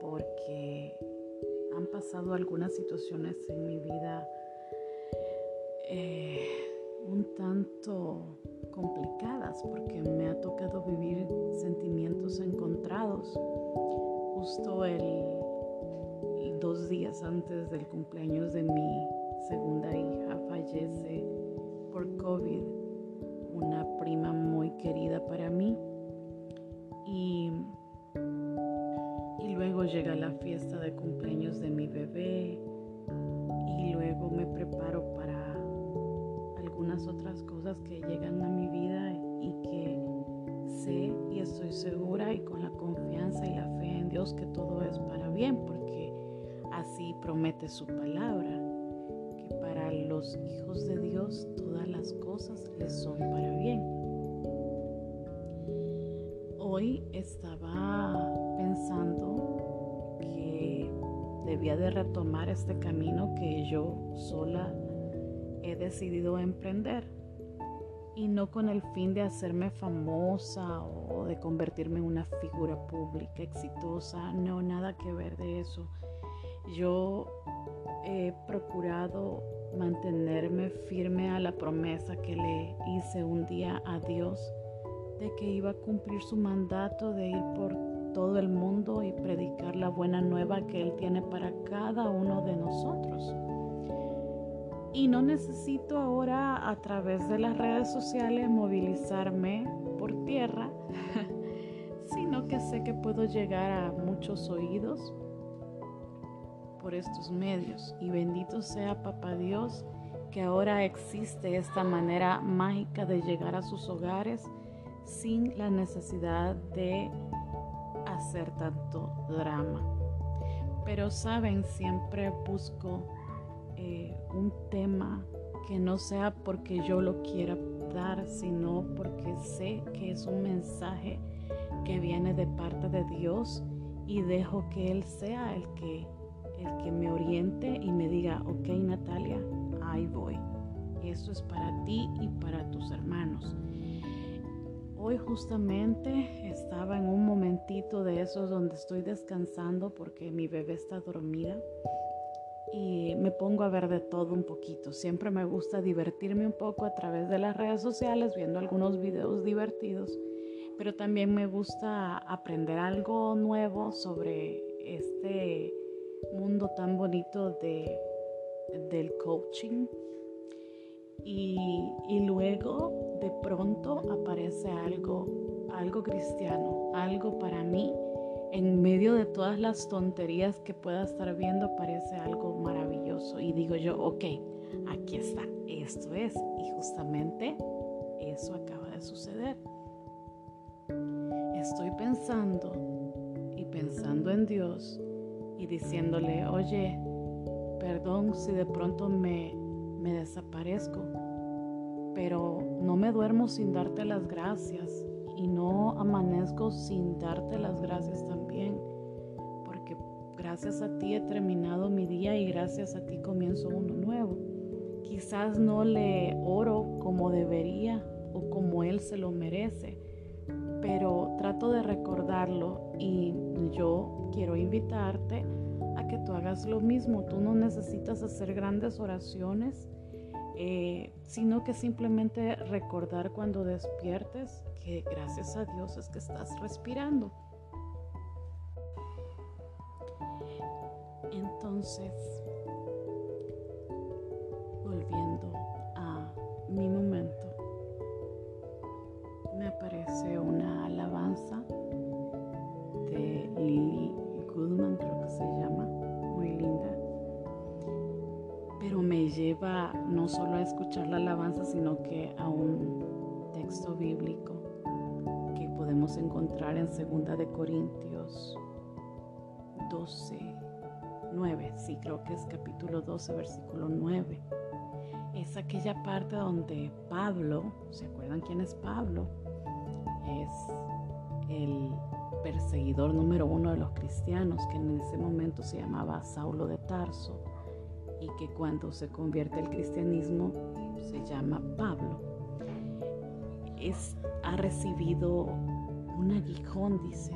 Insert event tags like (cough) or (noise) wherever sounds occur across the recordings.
porque han pasado algunas situaciones en mi vida eh, un tanto complicadas porque me ha tocado vivir sentimientos encontrados. Justo el, dos días antes del cumpleaños de mi segunda hija fallece por COVID una prima muy querida para mí y, y luego llega la fiesta de cumpleaños de mi bebé y luego me preparo para algunas otras cosas que llegan a mi vida y que sé y estoy segura y con la confianza y la fe en Dios que todo es para bien, porque así promete su palabra, que para los hijos de Dios todas las cosas les son para bien. Hoy estaba pensando que debía de retomar este camino que yo sola he decidido emprender y no con el fin de hacerme famosa o de convertirme en una figura pública exitosa, no, nada que ver de eso. Yo he procurado mantenerme firme a la promesa que le hice un día a Dios de que iba a cumplir su mandato de ir por todo el mundo y predicar la buena nueva que Él tiene para cada uno de nosotros. Y no necesito ahora a través de las redes sociales movilizarme por tierra, (laughs) sino que sé que puedo llegar a muchos oídos por estos medios. Y bendito sea Papá Dios que ahora existe esta manera mágica de llegar a sus hogares sin la necesidad de hacer tanto drama. Pero saben, siempre busco eh, un tema que no sea porque yo lo quiera dar, sino porque sé que es un mensaje que viene de parte de Dios y dejo que Él sea el que, el que me oriente y me diga, ok Natalia, ahí voy. Eso es para ti y para tus hermanos. Hoy justamente estaba en un momentito de esos donde estoy descansando porque mi bebé está dormida y me pongo a ver de todo un poquito. Siempre me gusta divertirme un poco a través de las redes sociales viendo algunos videos divertidos, pero también me gusta aprender algo nuevo sobre este mundo tan bonito de, del coaching. Y, y luego de pronto aparece algo, algo cristiano, algo para mí en medio de todas las tonterías que pueda estar viendo, parece algo maravilloso. Y digo yo, ok, aquí está, esto es. Y justamente eso acaba de suceder. Estoy pensando y pensando en Dios y diciéndole, oye, perdón si de pronto me, me desaparezco, pero no me duermo sin darte las gracias y no amanezco sin darte las gracias también, porque gracias a ti he terminado mi día y gracias a ti comienzo uno nuevo. Quizás no le oro como debería o como él se lo merece, pero trato de recordarlo y yo quiero invitarte a que tú hagas lo mismo. Tú no necesitas hacer grandes oraciones eh, sino que simplemente recordar cuando despiertes que gracias a Dios es que estás respirando. Entonces, lleva no solo a escuchar la alabanza, sino que a un texto bíblico que podemos encontrar en 2 de Corintios 12, 9, sí, creo que es capítulo 12, versículo 9. Es aquella parte donde Pablo, ¿se acuerdan quién es Pablo? Es el perseguidor número uno de los cristianos, que en ese momento se llamaba Saulo de Tarso y que cuando se convierte al cristianismo se llama Pablo. Es, ha recibido un aguijón, dice,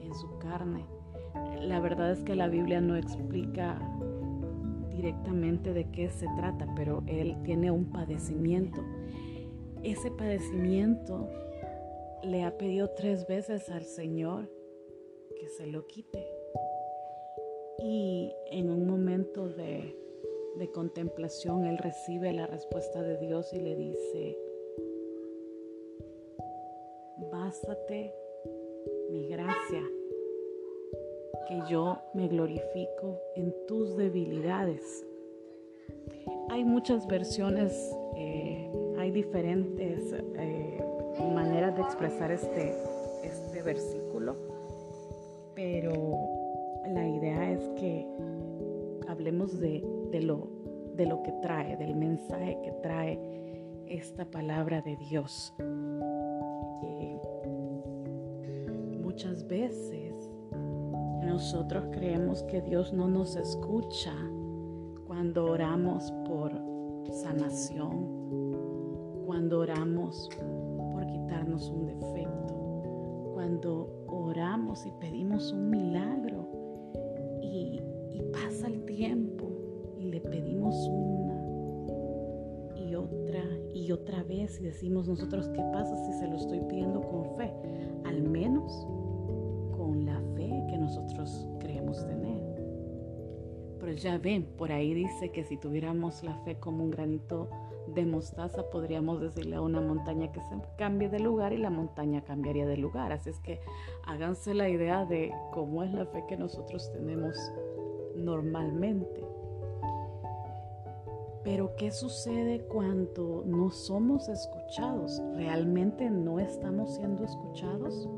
en su carne, la verdad es que la Biblia no explica directamente de qué se trata, pero él tiene un padecimiento. Ese padecimiento le ha pedido tres veces al Señor que se lo quite. Y en un momento de, de contemplación, él recibe la respuesta de Dios y le dice, bástate mi gracia, que yo me glorifico en tus debilidades. Hay muchas versiones, eh, hay diferentes eh, maneras de expresar este, este versículo, pero la idea es que hablemos de, lo, de lo que trae, del mensaje que trae esta palabra de Dios. muchas veces nosotros creemos que Dios no nos escucha cuando oramos por sanación, cuando oramos por quitarnos un defecto, cuando oramos y pedimos un milagro y, y pasa el tiempo y le pedimos una y otra y otra vez y decimos nosotros, ¿qué pasa si se lo estoy pidiendo con fe? Al menos nosotros creemos tener. Pero ya ven, por ahí dice que si tuviéramos la fe como un granito de mostaza, podríamos decirle a una montaña que se cambie de lugar y la montaña cambiaría de lugar. Así es que háganse la idea de cómo es la fe que nosotros tenemos normalmente. Pero ¿qué sucede cuando no somos escuchados? ¿Realmente no estamos siendo escuchados?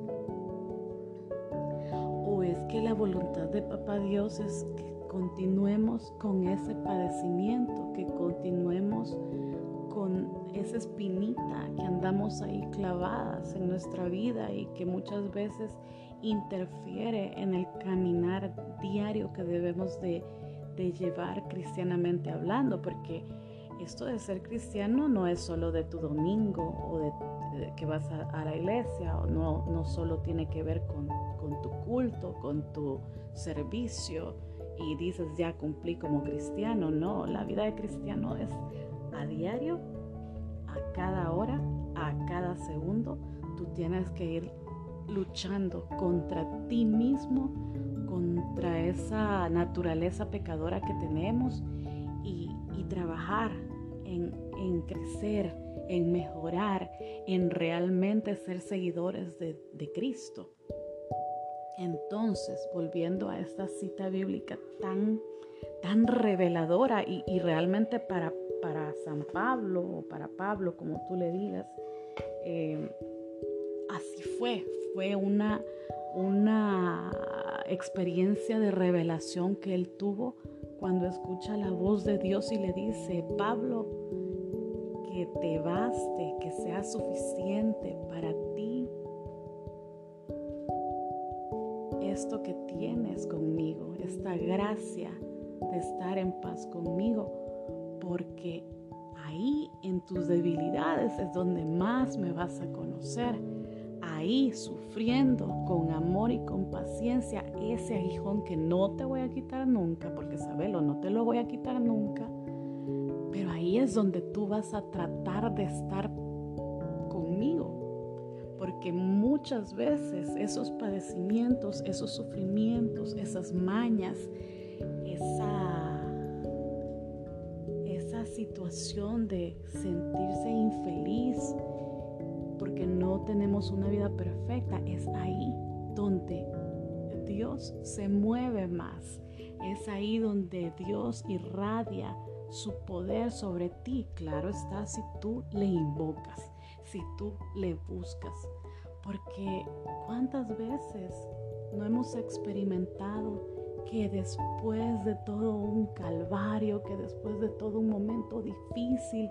es que la voluntad de Papá Dios es que continuemos con ese padecimiento, que continuemos con esa espinita que andamos ahí clavadas en nuestra vida y que muchas veces interfiere en el caminar diario que debemos de, de llevar cristianamente hablando, porque esto de ser cristiano no es solo de tu domingo o de que vas a, la iglesia, no, no solo tiene que ver con, con tu culto, con tu servicio y dices ya cumplí como cristiano. No, la vida de cristiano es a diario, a cada hora, a cada segundo. Tú tienes que ir luchando contra ti mismo, contra esa naturaleza pecadora que tenemos y, trabajar en, en crecer en mejorar, en realmente ser seguidores de, Cristo. Entonces, volviendo a esta cita bíblica tan, tan reveladora y, realmente para, para, San Pablo o para Pablo, como tú le digas, eh, así fue, fue una, una experiencia de revelación que él tuvo cuando escucha la voz de Dios y le dice, Pablo, que te baste, que sea suficiente para ti esto que tienes conmigo, esta gracia de estar en paz conmigo, porque ahí en tus debilidades es donde más me vas a conocer. Ahí sufriendo con amor y con paciencia ese aguijón que no te voy a quitar nunca, porque sabelo, no te lo voy a quitar nunca pero ahí es donde tú vas a tratar de estar conmigo. Porque muchas veces esos padecimientos, esos sufrimientos, esas mañas, esa, esa situación de sentirse infeliz porque no tenemos una vida perfecta, es ahí donde Dios se mueve más. Es ahí donde Dios irradia su poder sobre ti, claro está, si tú le invocas, si tú le buscas. Porque cuántas veces no hemos experimentado que después de todo un calvario, que después de todo un momento difícil,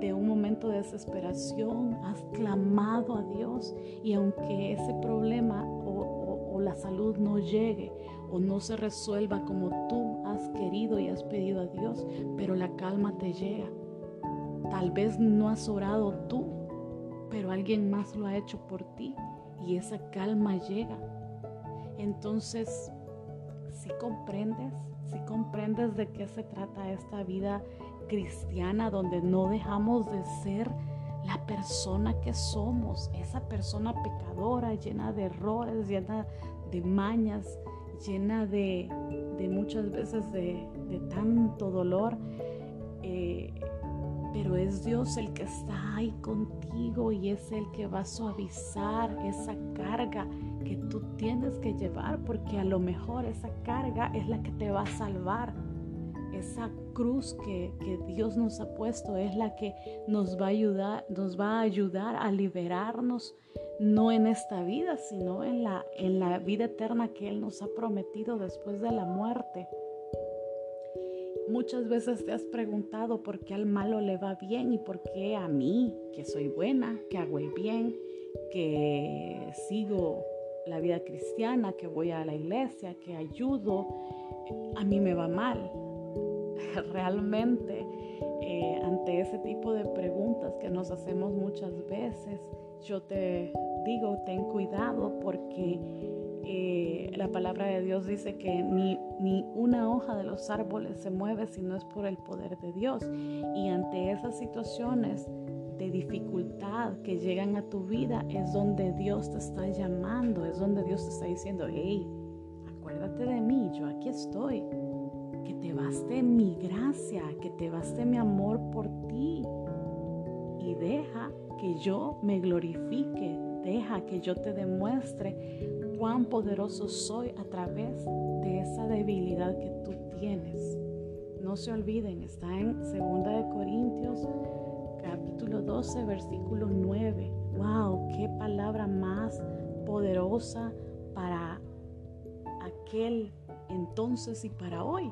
de un momento de desesperación, has clamado a Dios y aunque ese problema o, o la salud no llegue o no se resuelva como tú has querido y has pedido a Dios, pero la calma te llega. Tal vez no has orado tú, pero alguien más lo ha hecho por ti y esa calma llega. Entonces, si comprendes, si comprendes de qué se trata esta vida cristiana donde no dejamos de ser la persona que somos, esa persona pecadora, llena de errores, llena de mañas, llena de, muchas veces de, tanto dolor. Eh, pero es Dios el que está ahí contigo y es el que va a suavizar esa carga que tú tienes que llevar, porque a lo mejor esa carga es la que te va a salvar. Esa cruz que, Dios nos ha puesto es la que nos va a ayudar, nos va a ayudar a liberarnos, no en esta vida, sino en la, en la vida eterna que Él nos ha prometido después de la muerte. Muchas veces te has preguntado por qué al malo le va bien y por qué a mí, que soy buena, que hago el bien, que sigo la vida cristiana, que voy a la iglesia, que ayudo, a mí me va mal. (laughs) Realmente, eh, ante ese tipo de preguntas que nos hacemos muchas veces, yo te digo, ten cuidado porque eh, la palabra de Dios dice que ni, ni una hoja de los árboles se mueve si no es por el poder de Dios. Y ante esas situaciones de dificultad que llegan a tu vida es donde Dios te está llamando, es donde Dios te está diciendo, hey, acuérdate de mí, yo aquí estoy. Que te baste mi gracia, que te baste mi amor por ti. Y deja que yo me glorifique, deja que yo te demuestre cuán poderoso soy a través de esa debilidad que tú tienes. No se olviden, está en 2 de Corintios capítulo 12 versículo 9. Wow, qué palabra más poderosa para aquel entonces y para hoy.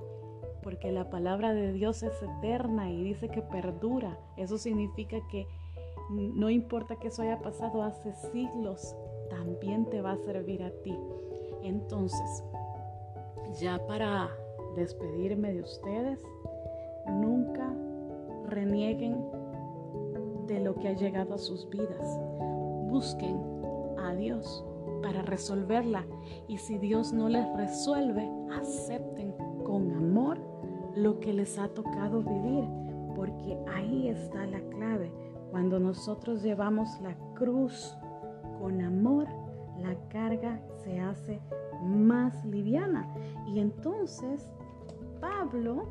Porque la palabra de Dios es eterna y dice que perdura. Eso significa que no importa que eso haya pasado hace siglos, también te va a servir a ti. Entonces, ya para despedirme de ustedes, nunca renieguen de lo que ha llegado a sus vidas. Busquen a Dios para resolverla y si Dios no les resuelve, acepten con amor lo que les ha tocado vivir, porque ahí está la clave. Cuando nosotros llevamos la cruz con amor, la carga se hace más liviana. Y entonces Pablo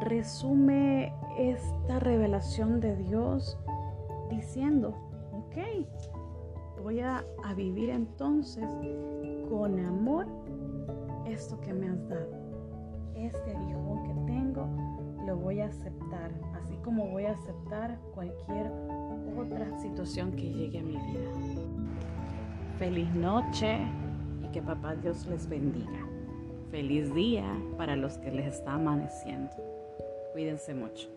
resume esta revelación de Dios diciendo, ok, voy a, vivir entonces con amor esto que me has dado. Este aguijón que tengo lo voy a aceptar, así como voy a aceptar cualquier otra situación que llegue a mi vida. Feliz noche y que papá Dios les bendiga. Feliz día para los que les está amaneciendo. Cuídense mucho.